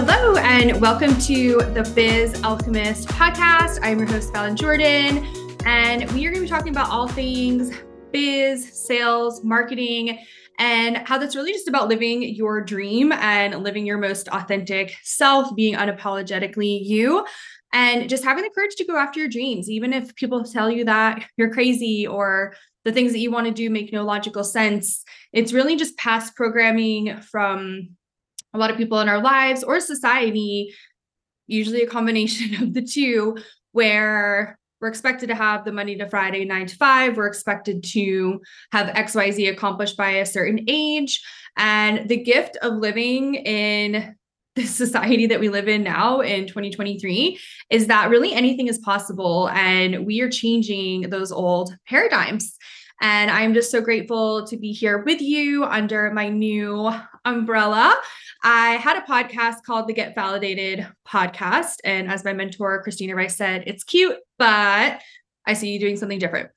Hello, and welcome to the Biz Alchemist podcast. I'm your host, Fallon Jordan, and we are going to be talking about all things biz, sales, marketing, and how that's really just about living your dream and living your most authentic self, being unapologetically you, and just having the courage to go after your dreams, even if people tell you that you're crazy or the things that you want to do make no logical sense. It's really just past programming from a lot of people in our lives or society, usually a combination of the two, where we're expected to have the Monday to Friday nine to five. We're expected to have XYZ accomplished by a certain age. And the gift of living in the society that we live in now in 2023 is that really anything is possible. And we are changing those old paradigms. And I'm just so grateful to be here with you under my new umbrella. I had a podcast called the Get Validated podcast. And as my mentor, Christina Rice said, it's cute, but I see you doing something different.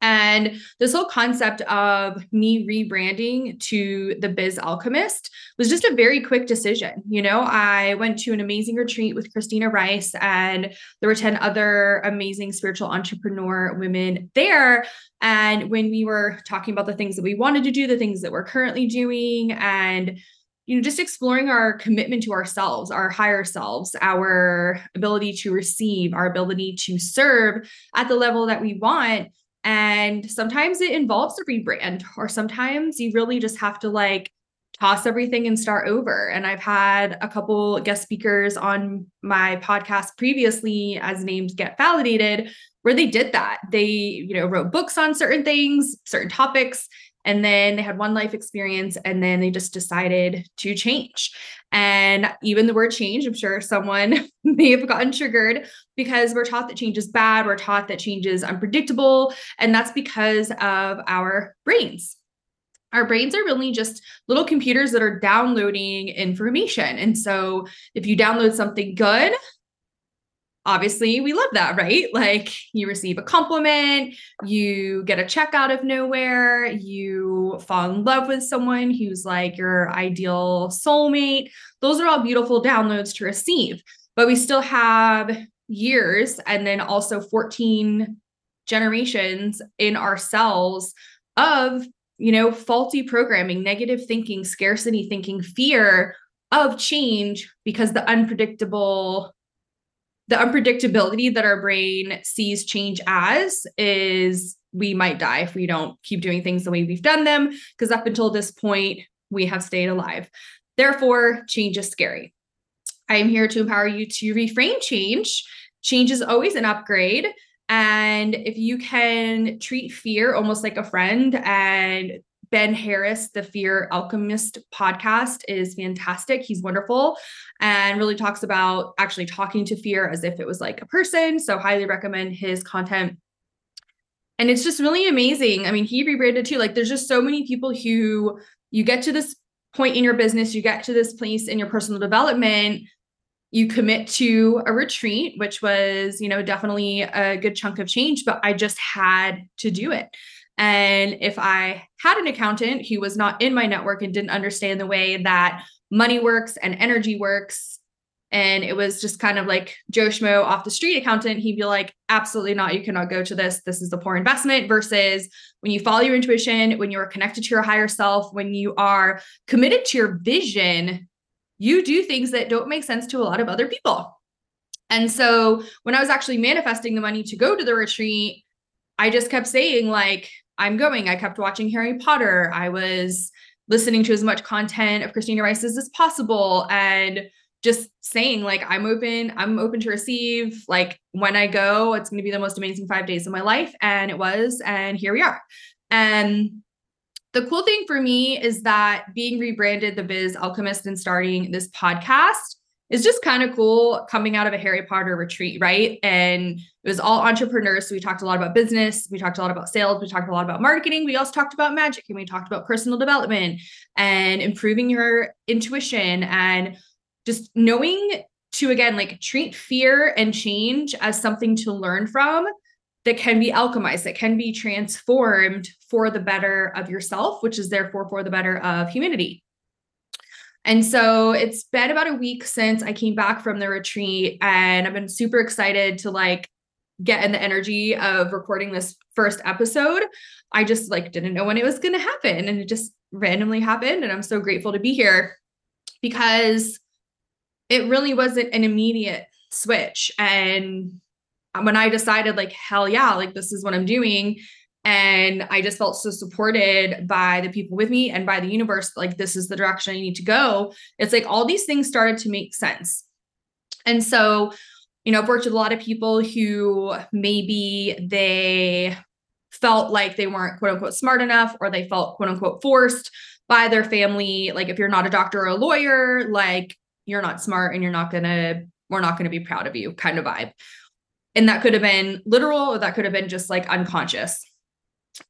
And this whole concept of me rebranding to the Biz Alchemist was just a very quick decision. You know, I went to an amazing retreat with Christina Rice, and there were 10 other amazing spiritual entrepreneur women there. And when we were talking about the things that we wanted to do, the things that we're currently doing, and you know, just exploring our commitment to ourselves, our higher selves, our ability to receive, our ability to serve at the level that we want and sometimes it involves a rebrand, or sometimes you really just have to like toss everything and start over. And I've had a couple guest speakers on my podcast previously as named Get Validated, where they did that. They, you know, wrote books on certain things, certain topics, and then they had one life experience and then they just decided to change. And even the word change, I'm sure someone may have gotten triggered because we're taught that change is bad. We're taught that change is unpredictable. And that's because of our brains. Our brains are really just little computers that are downloading information. And so if you download something good, obviously we love that, right? Like you receive a compliment, you get a check out of nowhere, you fall in love with someone who's like your ideal soulmate. Those are all beautiful downloads to receive. But we still have years and then also 14 generations in ourselves of you know faulty programming negative thinking scarcity thinking fear of change because the unpredictable the unpredictability that our brain sees change as is we might die if we don't keep doing things the way we've done them because up until this point we have stayed alive. Therefore change is scary. I am here to empower you to reframe change. Change is always an upgrade. And if you can treat fear almost like a friend and Ben Harris, the Fear Alchemist podcast is fantastic. He's wonderful and really talks about actually talking to fear as if it was like a person. So, highly recommend his content. And it's just really amazing. I mean, he rebranded too. Like, there's just so many people who you get to this point in your business, you get to this place in your personal development you commit to a retreat which was you know definitely a good chunk of change but i just had to do it and if I had an accountant who was not in my network and didn't understand the way that money works and energy works, and it was just kind of like Joe Schmo off the street accountant, he'd be like, absolutely not. You cannot go to this. This is a poor investment. Versus when you follow your intuition, when you are connected to your higher self, when you are committed to your vision, you do things that don't make sense to a lot of other people. And so when I was actually manifesting the money to go to the retreat, I just kept saying, like, I'm going. I kept watching Harry Potter. I was listening to as much content of Christina Rice as possible and just saying like I'm open, I'm open to receive. Like when I go, it's going to be the most amazing 5 days of my life and it was and here we are. And the cool thing for me is that being rebranded the Biz Alchemist and starting this podcast is just kind of cool coming out of a Harry Potter retreat, right? And it was all entrepreneurs. So we talked a lot about business, we talked a lot about sales, we talked a lot about marketing, we also talked about magic, and we talked about personal development and improving your intuition and just knowing to again like treat fear and change as something to learn from that can be alchemized, that can be transformed for the better of yourself, which is therefore for the better of humanity. And so it's been about a week since I came back from the retreat and I've been super excited to like get in the energy of recording this first episode. I just like didn't know when it was going to happen and it just randomly happened and I'm so grateful to be here because it really wasn't an immediate switch and uh, when I decided like hell yeah like this is what I'm doing and I just felt so supported by the people with me and by the universe like this is the direction I need to go. It's like all these things started to make sense. And so you know I've worked with a lot of people who maybe they felt like they weren't quote unquote smart enough or they felt quote unquote forced by their family. Like if you're not a doctor or a lawyer like you're not smart and you're not gonna we're not gonna be proud of you kind of vibe. And that could have been literal or that could have been just like unconscious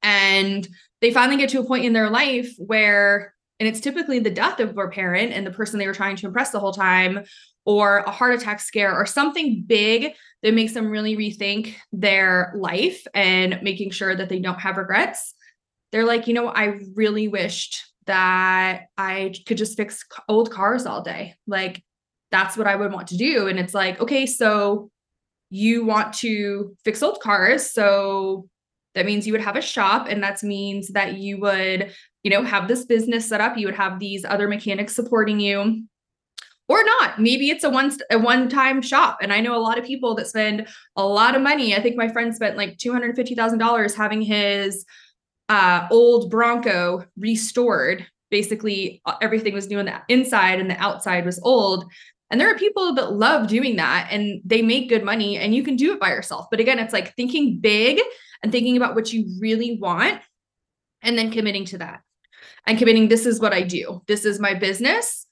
and they finally get to a point in their life where and it's typically the death of their parent and the person they were trying to impress the whole time or a heart attack scare or something big that makes them really rethink their life and making sure that they don't have regrets. They're like you know i really wished that i could just fix old cars all day. Like that's what i would want to do. And it's like okay so you want to fix old cars so that means you would have a shop and that means that you would you know have this business set up. You would have these other mechanics supporting you. Or not. Maybe it's a one a one time shop. And i know a lot of people that spend a lot of money. I think my friend spent like $250000 having his uh, old bronco restored. Basically uh, everything was new on the inside and the outside was old and there are people that love doing that and they make good money and you can do it by yourself but again it's like thinking big and thinking about what you really want and then committing to that and committing this is what I do. This is my business.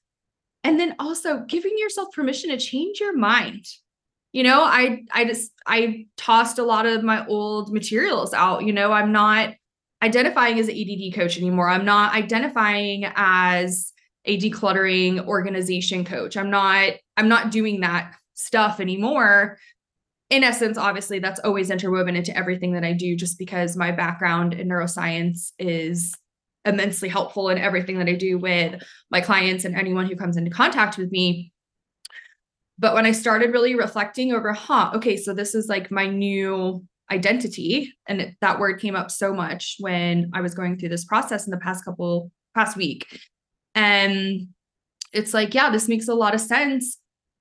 And then also giving yourself permission to change your mind. You know, I I just I tossed a lot of my old materials out. You know, I'm not identifying as an EDD coach anymore. I'm not identifying as a decluttering organization coach. I'm not I'm not doing that stuff anymore in essence, obviously, that's always interwoven into everything that I do, just because my background in neuroscience is immensely helpful in everything that I do with my clients and anyone who comes into contact with me. But when I started really reflecting over, huh, okay, so this is like my new identity. And that word came up so much when I was going through this process in the past couple, past week. And it's like, yeah, this makes a lot of sense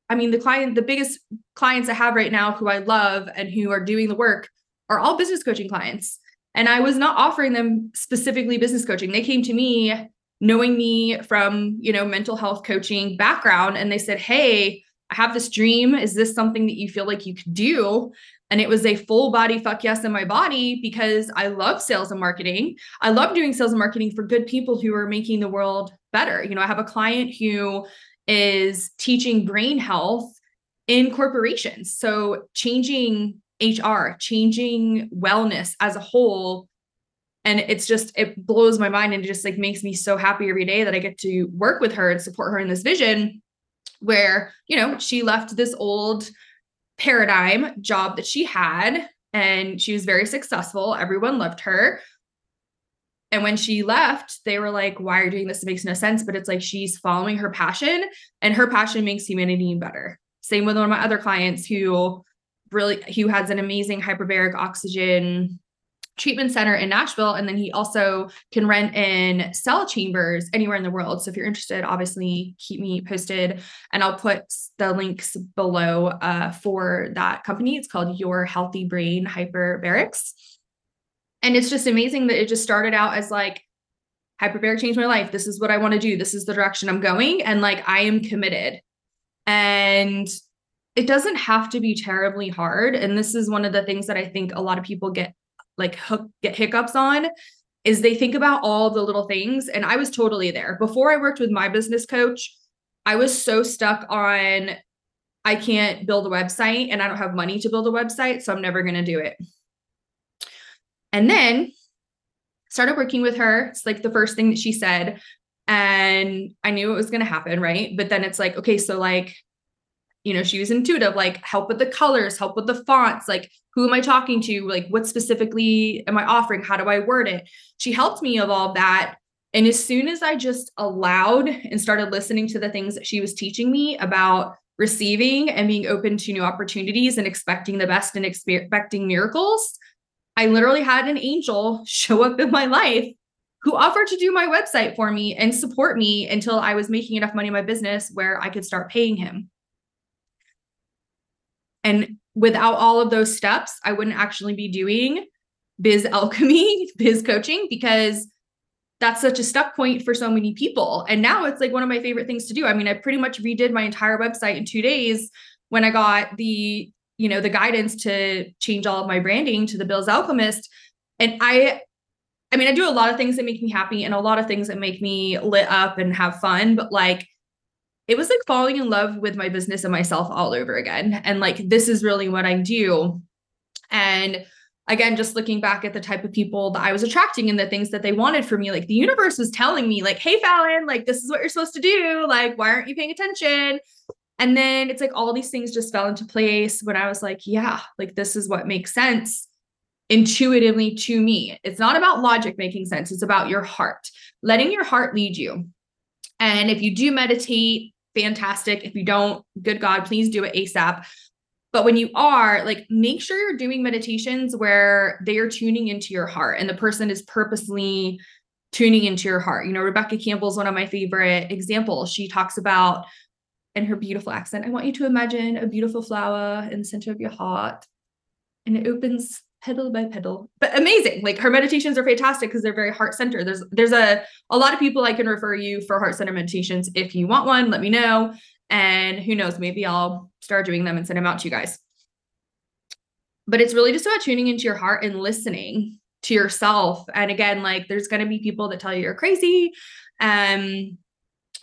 I mean, the client, the biggest clients I have right now who I love and who are doing the work are all business coaching clients. And I was not offering them specifically business coaching. They came to me knowing me from, you know, mental health coaching background and they said, "Hey, I have this dream. Is this something that you feel like you could do?" And it was a full body fuck yes in my body because I love sales and marketing. I love doing sales and marketing for good people who are making the world better. You know, I have a client who is teaching brain health in corporations. So changing HR, changing wellness as a whole. And it's just, it blows my mind and it just like makes me so happy every day that I get to work with her and support her in this vision where, you know, she left this old paradigm job that she had and she was very successful. Everyone loved her. And when she left, they were like, Why are you doing this? It makes no sense. But it's like she's following her passion, and her passion makes humanity better. Same with one of my other clients who really who has an amazing hyperbaric oxygen treatment center in Nashville. And then he also can rent in cell chambers anywhere in the world. So if you're interested, obviously keep me posted. And I'll put the links below uh, for that company. It's called Your Healthy Brain Hyperbarics and it's just amazing that it just started out as like hyperbaric changed my life this is what i want to do this is the direction i'm going and like i am committed and it doesn't have to be terribly hard and this is one of the things that i think a lot of people get like hook get hiccups on is they think about all the little things and i was totally there before i worked with my business coach i was so stuck on i can't build a website and i don't have money to build a website so i'm never going to do it and then started working with her. It's like the first thing that she said. And I knew it was going to happen. Right. But then it's like, okay, so like, you know, she was intuitive, like help with the colors, help with the fonts, like who am I talking to? Like what specifically am I offering? How do I word it? She helped me of all that. And as soon as I just allowed and started listening to the things that she was teaching me about receiving and being open to new opportunities and expecting the best and expecting miracles, I literally had an angel show up in my life who offered to do my website for me and support me until I was making enough money in my business where I could start paying him. And without all of those steps, I wouldn't actually be doing biz alchemy, biz coaching, because that's such a stuck point for so many people. And now it's like one of my favorite things to do. I mean, I pretty much redid my entire website in two days when I got the, you know, the guidance to change all of my branding to the Biz Alchemist. And I, I mean, I do a lot of things that make me happy and a lot of things that make me lit up and have fun, but like it was like falling in love with my business and myself all over again. And like, this is really what I do. And again, just looking back at the type of people that I was attracting and the things that they wanted from me, like the universe was telling me, like, hey, Fallon, like, this is what you're supposed to do. Like, why aren't you paying attention? And then it's like all these things just fell into place when I was like, yeah, like, this is what makes sense intuitively to me. It's not about logic making sense, it's about your heart, letting your heart lead you. And if you do meditate, fantastic. If you don't, good God, please do it ASAP. But when you are, like, make sure you're doing meditations where they are tuning into your heart and the person is purposely tuning into your heart. You know, Rebecca Campbell is one of my favorite examples. She talks about in her beautiful accent, I want you to imagine a beautiful flower in the center of your heart and it opens petal by petal but amazing like her meditations are fantastic because they're very heart centered there's there's a a lot of people i can refer you for heart center meditations if you want one let me know and who knows, maybe I'll start doing them and send them out to you guys. But it's really just about tuning into your heart and listening to yourself. And again, like there's going to be people that tell you you're crazy. Um,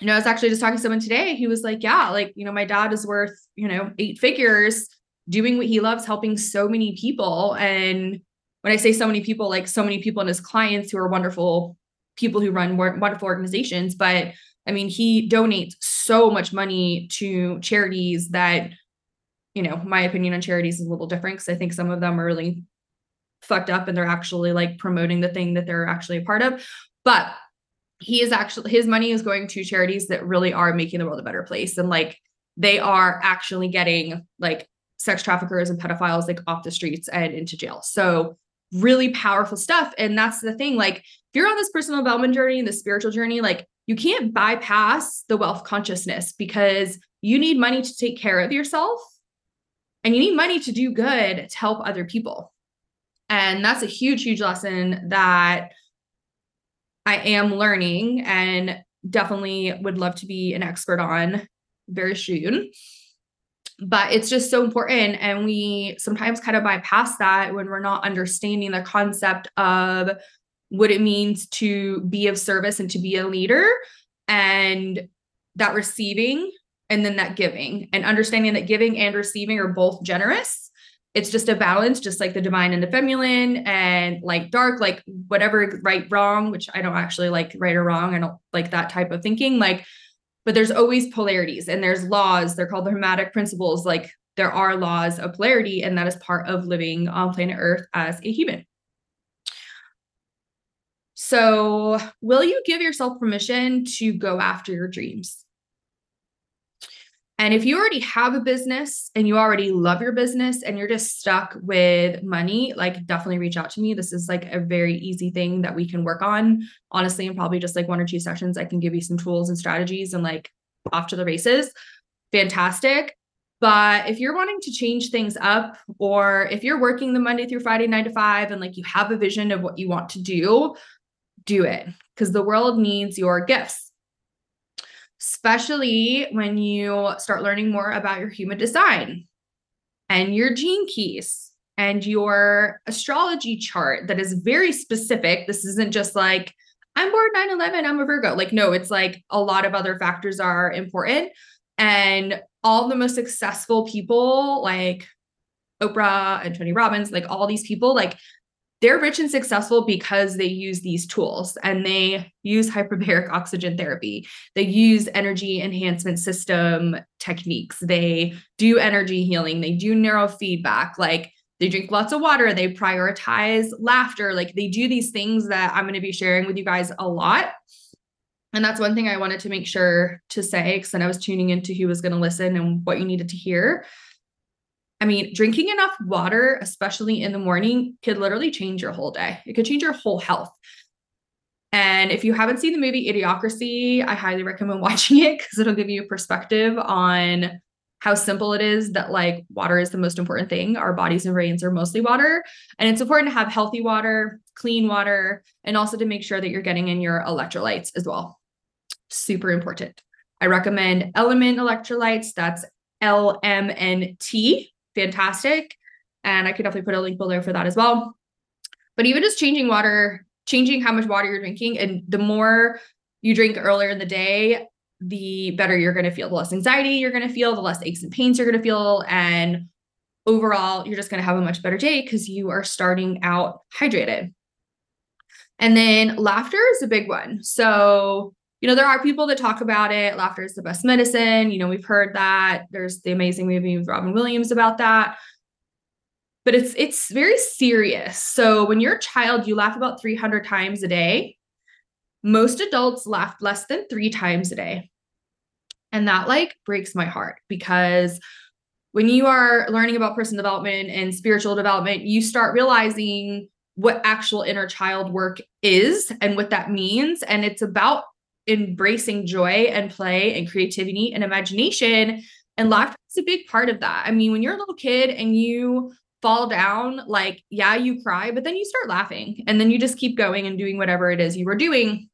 you know, I was actually just talking to someone today. He was like, Yeah, like, you know, my dad is worth, you know, eight figures doing what he loves, helping so many people. And when I say so many people, like so many people and his clients who are wonderful people who run wonderful organizations, but I mean, he donates so much money to charities that, you know, my opinion on charities is a little different because I think some of them are really fucked up and they're actually like promoting the thing that they're actually a part of. But he is actually, his money is going to charities that really are making the world a better place. And like, they are actually getting like sex traffickers and pedophiles like off the streets and into jail. So, really powerful stuff. And that's the thing. Like, if you're on this personal development journey, the spiritual journey, like you can't bypass the wealth consciousness because you need money to take care of yourself and you need money to do good to help other people. And that's a huge, huge lesson that I am learning and definitely would love to be an expert on very soon. But it's just so important. And we sometimes kind of bypass that when we're not understanding the concept of what it means to be of service and to be a leader and that receiving and then that giving and understanding that giving and receiving are both generous it's just a balance just like the divine and the feminine and like dark like whatever right wrong which i don't actually like right or wrong i don't like that type of thinking like but there's always polarities and there's laws. They're called the hermetic principles. Like there are laws of polarity and that is part of living on planet earth as a human. So, will you give yourself permission to go after your dreams? And if you already have a business and you already love your business and you're just stuck with money, like definitely reach out to me. This is like a very easy thing that we can work on. Honestly, in probably just like one or two sessions, I can give you some tools and strategies and like off to the races. Fantastic. But if you're wanting to change things up, or if you're working the Monday through Friday, nine to five, and like you have a vision of what you want to do, do it because the world needs your gifts. Especially when you start learning more about your human design and your gene keys and your astrology chart that is very specific. This isn't just like, I'm born 9 11, I'm a Virgo. Like, no, it's like a lot of other factors are important. And all the most successful people, like Oprah and Tony Robbins, like all these people, like they're rich and successful because they use these tools and they use hyperbaric oxygen therapy. They use energy enhancement system techniques. They do energy healing. They do neurofeedback. Like they drink lots of water, they prioritize laughter. Like they do these things that I'm going to be sharing with you guys a lot. And that's one thing I wanted to make sure to say because then I was tuning into who was going to listen and what you needed to hear. I mean, drinking enough water, especially in the morning, could literally change your whole day. It could change your whole health. And if you haven't seen the movie Idiocracy, I highly recommend watching it because it'll give you a perspective on how simple it is that like water is the most important thing. Our bodies and brains are mostly water. And it's important to have healthy water, clean water, and also to make sure that you're getting in your electrolytes as well. Super important. I recommend Element electrolytes. That's LMNT. Fantastic. And I could definitely put a link below for that as well. But even just changing water, changing how much water you're drinking, and the more you drink earlier in the day, the better you're going to feel, the less anxiety you're going to feel, the less aches and pains you're going to feel. And overall, you're just going to have a much better day because you are starting out hydrated. And then laughter is a big one. So, you know, there are people that talk about it. Laughter is the best medicine. You know, we've heard that. There's the amazing movie with Robin Williams about that. But it's it's very serious. So when you're a child, you laugh about 300 times a day. Most adults laugh less than 3 times a day. And that like breaks my heart because when you are learning about personal development and spiritual development, you start realizing what actual inner child work is and what that means. And it's about embracing joy and play and creativity and imagination. And laughter is a big part of that. I mean, when you're a little kid and you fall down, like, yeah, you cry, but then you start laughing and then you just keep going and doing whatever it is you were doing.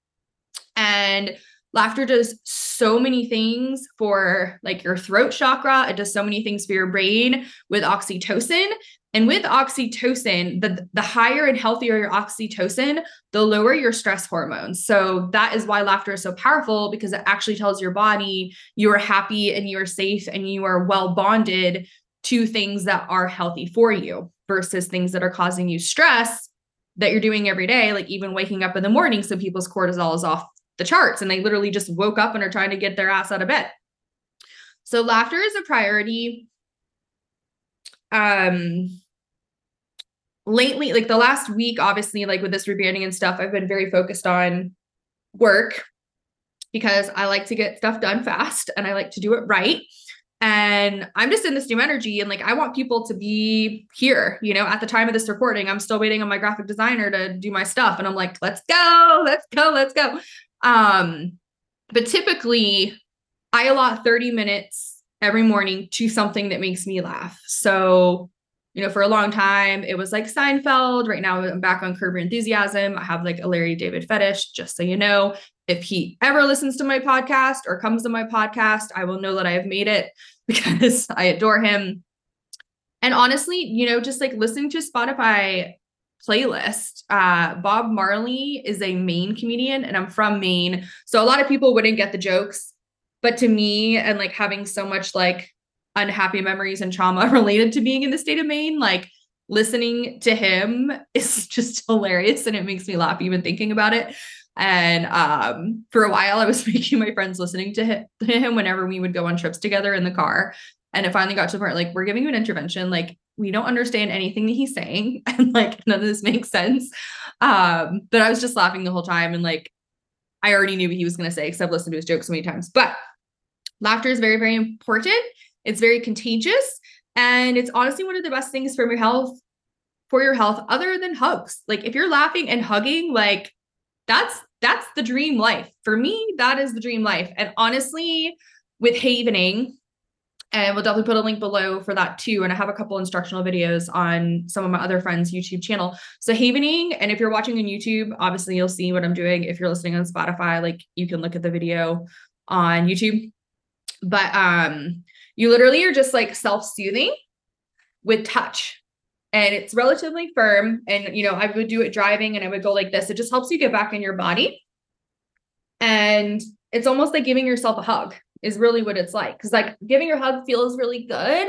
And laughter does so many things for like your throat chakra it does so many things for your brain with oxytocin and with oxytocin the the higher and healthier your oxytocin the lower your stress hormones so that is why laughter is so powerful because it actually tells your body you are happy and you are safe and you are well bonded to things that are healthy for you versus things that are causing you stress that you're doing every day like even waking up in the morning so people's cortisol is off the charts and they literally just woke up and are trying to get their ass out of bed. So laughter is a priority. Um lately like the last week obviously like with this rebranding and stuff I've been very focused on work because I like to get stuff done fast and I like to do it right. And I'm just in this new energy and like I want people to be here, you know, at the time of this recording. I'm still waiting on my graphic designer to do my stuff and I'm like, let's go, let's go, let's go. Um, but typically, I allot 30 minutes every morning to something that makes me laugh. So, you know, for a long time, it was like Seinfeld. Right now, I'm back on Curb Your Enthusiasm. I have like a Larry David fetish, just so you know. If he ever listens to my podcast or comes to my podcast, I will know that I have made it because I adore him. And honestly, you know, just like listening to Spotify playlist. Uh, Bob Marley is a Maine comedian, and I'm from Maine. So a lot of people wouldn't get the jokes. But to me, and like having so much like unhappy memories and trauma related to being in the state of Maine, like listening to him is just hilarious and it makes me laugh even thinking about it. And um, for a while, I was making my friends listening to him, whenever we would go on trips together in the car. And it finally got to the point like, we're giving you an intervention. Like, we don't understand anything that he's saying. And like, none of this makes sense. Um, but I was just laughing the whole time. And like, I already knew what he was going to say because I've listened to his jokes so many times. But laughter is very, very important. It's very contagious. And it's honestly one of the best things for your health, for your health, other than hugs. Like, if you're laughing and hugging, like, that's that's the dream life. For me, that is the dream life. And honestly, with havening, and we'll definitely put a link below for that too. And I have a couple instructional videos on some of my other friends' YouTube channel. So havening, and if you're watching on YouTube, obviously you'll see what I'm doing. If you're listening on Spotify, like you can look at the video on YouTube. But um, you literally are just like self-soothing with touch. And it's relatively firm. And you know, I would do it driving and I would go like this. It just helps you get back in your body. And it's almost like giving yourself a hug is really what it's like. Cause like giving your hug feels really good,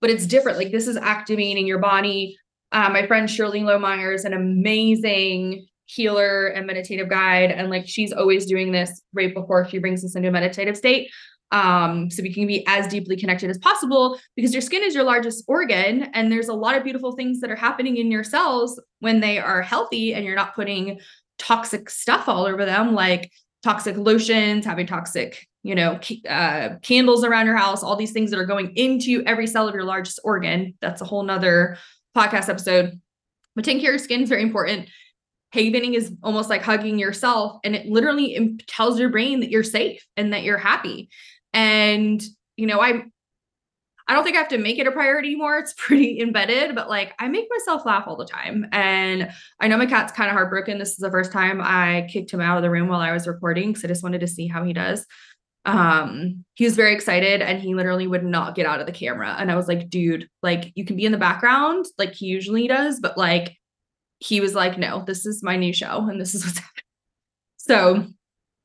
but it's different. Like this is activating your body. Uh, my friend Shirley Lohmeyer is an amazing healer and meditative guide. And like she's always doing this right before she brings us into a meditative state. Um, so we can be as deeply connected as possible because your skin is your largest organ and there's a lot of beautiful things that are happening in your cells when they are healthy and you're not putting toxic stuff all over them like toxic lotions having toxic you know uh, candles around your house all these things that are going into every cell of your largest organ. That's a whole nother podcast episode. But taking care of your skin is very important. Havening is almost like hugging yourself and it literally tells your brain that you're safe and that you're happy and, you know, I I don't think I have to make it a priority more. It's pretty embedded, but like I make myself laugh all the time. And I know my cat's kind of heartbroken. This is the first time I kicked him out of the room while I was recording because I just wanted to see how he does. Um, he was very excited and he literally would not get out of the camera. And I was like, dude, like you can be in the background like he usually does, but like he was like, no, this is my new show and this is what's happening. So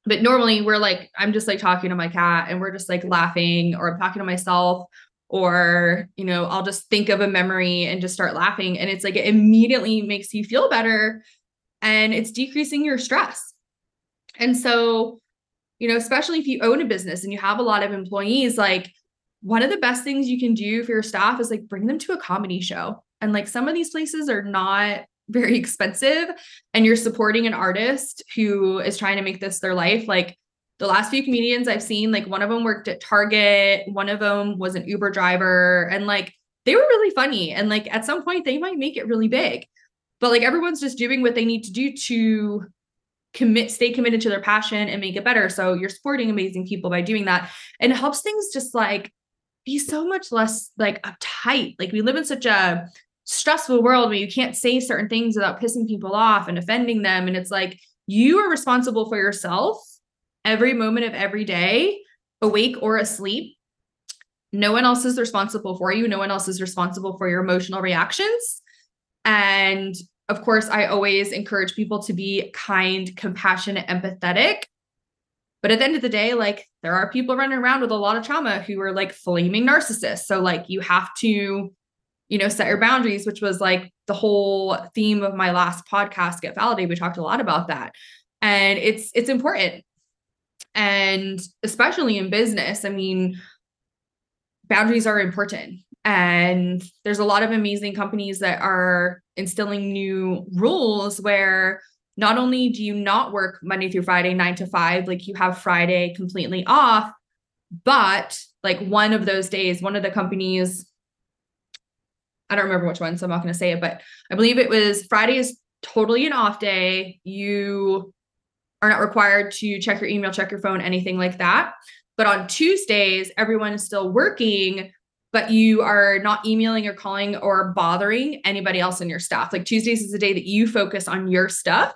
but normally we're like i'm just like talking to my cat and we're just like laughing or i'm talking to myself or you know i'll just think of a memory and just start laughing. And it's like it immediately makes you feel better and it's decreasing your stress. And so you know especially if you own a business and you have a lot of employees like one of the best things you can do for your staff is like bring them to a comedy show. And like some of these places are not very expensive and you're supporting an artist who is trying to make this their life like the last few comedians I've seen, like one of them worked at Target, one of them was an Uber driver, and like they were really funny. And like at some point, they might make it really big. But like everyone's just doing what they need to do to commit, stay committed to their passion and make it better. So you're supporting amazing people by doing that. And it helps things just like be so much less like uptight. Like we live in such a stressful world where you can't say certain things without pissing people off and offending them. And it's like you are responsible for yourself every moment of every day, awake or asleep. No one else is responsible for you. No one else is responsible for your emotional reactions. And of course, I always encourage people to be kind, compassionate, empathetic. But at the end of the day, like there are people running around with a lot of trauma who are like flaming narcissists. So, like, you have to you know, set your boundaries, which was like the whole theme of my last podcast, Get Validated. We talked a lot about that. And it's it's important. And especially in business, I mean, boundaries are important. And there's a lot of amazing companies that are instilling new rules where not only do you not work Monday through Friday, nine to five, like you have Friday completely off, but like one of those days, one of the companies I don't remember which one, so I'm not going to say it, but I believe it was Friday is totally an off day. You are not required to check your email, check your phone, anything like that. But on Tuesdays, everyone is still working, but you are not emailing or calling or bothering anybody else in your staff. Like Tuesdays is the day that you focus on your stuff.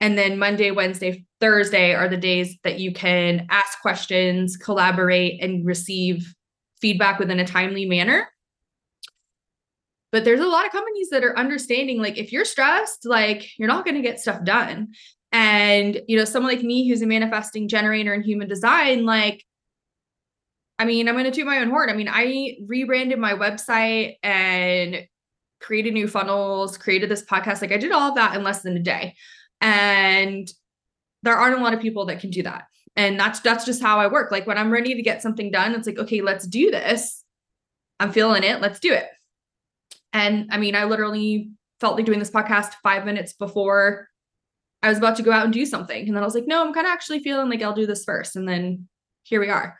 And then Monday, Wednesday, Thursday are the days that you can ask questions, collaborate, and receive feedback within a timely manner but there's a lot of companies that are understanding like if you're stressed like you're not going to get stuff done. And you know someone like me who's a manifesting generator in human design like i mean i'm going to toot my own horn. I mean i rebranded my website and created new funnels created this podcast. Like i did all of that in less than a day. And there aren't a lot of people that can do that. And that's that's just how i work. Like when i'm ready to get something done it's like okay let's do this. I'm feeling it. Let's do it and I mean, I literally felt like doing this podcast five minutes before I was about to go out and do something. And then I was like, no, I'm kind of actually feeling like I'll do this first. And then here we are.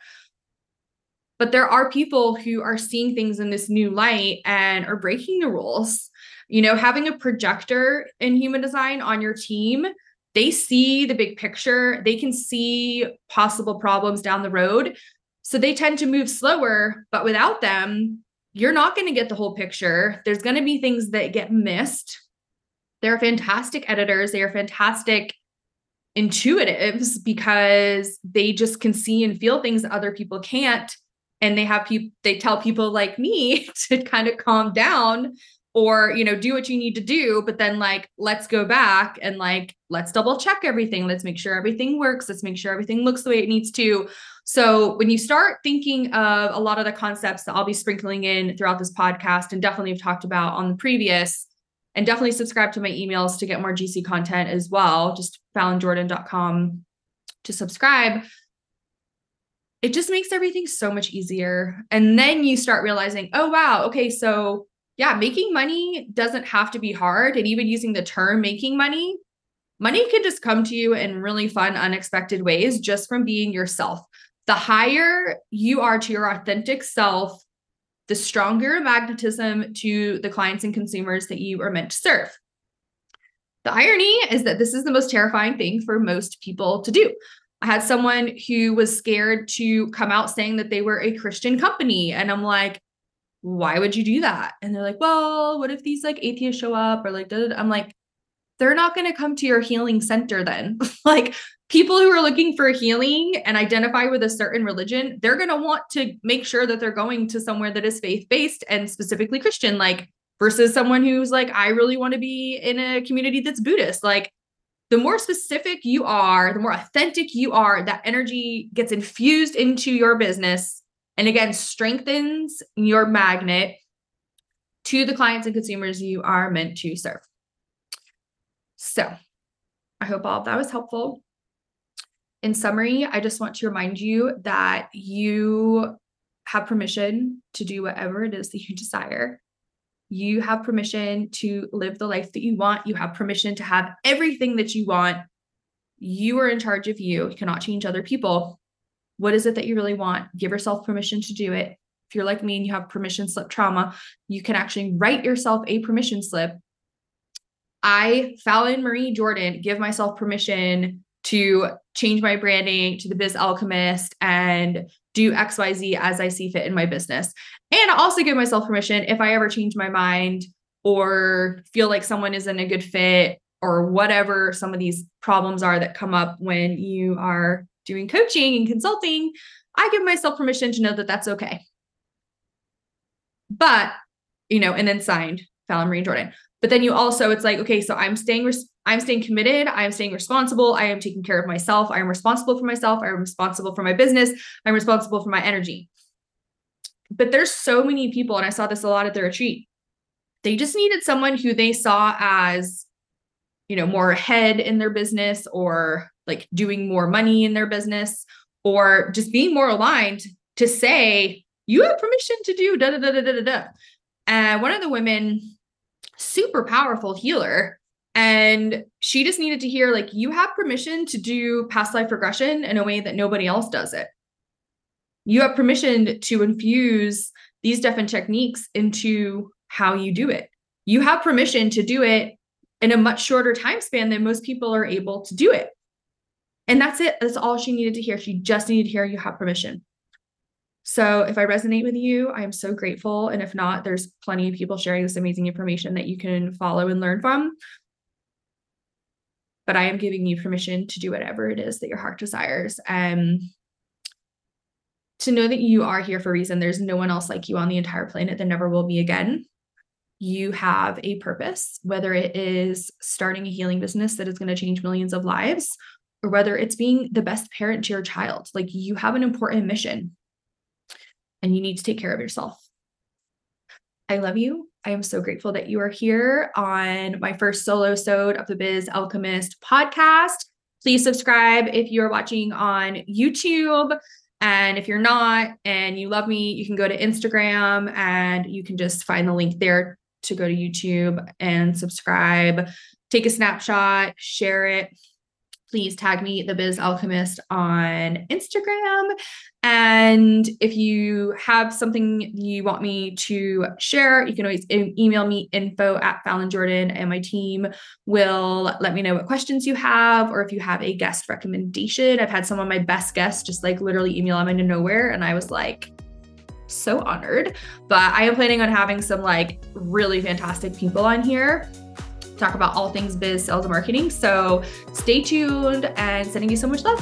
But there are people who are seeing things in this new light and are breaking the rules. You know, having a projector in human design on your team, they see the big picture, they can see possible problems down the road. So they tend to move slower, but without them, you're not going to get the whole picture. There's going to be things that get missed. They're fantastic editors, they are fantastic intuitives because they just can see and feel things that other people can't. And they have people they tell people like me to kind of calm down or you know do what you need to do but then like let's go back and like let's double check everything. Let's make sure everything works. Let's make sure everything looks the way it needs to so when you start thinking of a lot of the concepts that I'll be sprinkling in throughout this podcast and definitely have talked about on the previous and definitely subscribe to my emails to get more GC content as well just fallonjordan.com to subscribe it just makes everything so much easier. And then you start realizing, oh, wow, okay, so yeah, making money doesn't have to be hard. And even using the term making money, money can just come to you in really fun, unexpected ways just from being yourself. The higher you are to your authentic self, the stronger magnetism to the clients and consumers that you are meant to serve. The irony is that this is the most terrifying thing for most people to do. I had someone who was scared to come out saying that they were a Christian company. And I'm like, why would you do that? And they're like, well, what if these like atheists show up or like, I'm like, they're not going to come to your healing center then. like people who are looking for healing and identify with a certain religion, they're going to want to make sure that they're going to somewhere that is faith based and specifically Christian, like versus someone who's like, I really want to be in a community that's Buddhist. Like the more specific you are, the more authentic you are, that energy gets infused into your business and again strengthens your magnet to the clients and consumers you are meant to serve. So, I hope all of that was helpful. In summary, I just want to remind you that you have permission to do whatever it is that you desire. You have permission to live the life that you want. You have permission to have everything that you want. You are in charge of you. You cannot change other people. What is it that you really want? Give yourself permission to do it. If you're like me and you have permission slip trauma, you can actually write yourself a permission slip. I, Fallon Marie Jordan, give myself permission to change my branding to the Biz Alchemist and do XYZ as I see fit in my business. And I also give myself permission if I ever change my mind or feel like someone isn't a good fit or whatever some of these problems are that come up when you are doing coaching and consulting, I give myself permission to know that that's okay. But, you know, and then signed Fallon Marie Jordan. But then you also, it's like, okay, so I'm staying, res- I'm staying committed. I am staying responsible. I am taking care of myself. I am responsible for myself. I am responsible for my business. I'm responsible for my energy. But there's so many people, and I saw this a lot at the retreat. They just needed someone who they saw as, you know, more ahead in their business or like doing more money in their business or just being more aligned to say, you have permission to do da da da da da da. And one of the women, super powerful healer, and she just needed to hear, like, you have permission to do past life regression in a way that nobody else does it. You have permission to infuse these different techniques into how you do it. You have permission to do it in a much shorter time span than most people are able to do it. And that's it. That's all she needed to hear. She just needed to hear you have permission. So if I resonate with you, I am so grateful. And if not, there's plenty of people sharing this amazing information that you can follow and learn from. But I am giving you permission to do whatever it is that your heart desires. Um, to know that you are here for a reason. There's no one else like you on the entire planet. There never will be again. You have a purpose, whether it is starting a healing business that is going to change millions of lives, or whether it's being the best parent to your child. Like you have an important mission and you need to take care of yourself. I love you. I am so grateful that you are here on my first solo sode of the Biz Alchemist podcast. Please subscribe if you're watching on YouTube. And if you're not and you love me, you can go to Instagram and you can just find the link there to go to YouTube and subscribe. Take a snapshot, share it, please tag me, The Biz Alchemist, on Instagram. And if you have something you want me to share, you can always email me info at Fallon Jordan, and my team will let me know what questions you have, or if you have a guest recommendation. I've had some of my best guests just like literally email them into nowhere, and I was like, so honored. But I am planning on having some like really fantastic people on here talk about all things biz, sales, and marketing. So stay tuned and sending you so much love.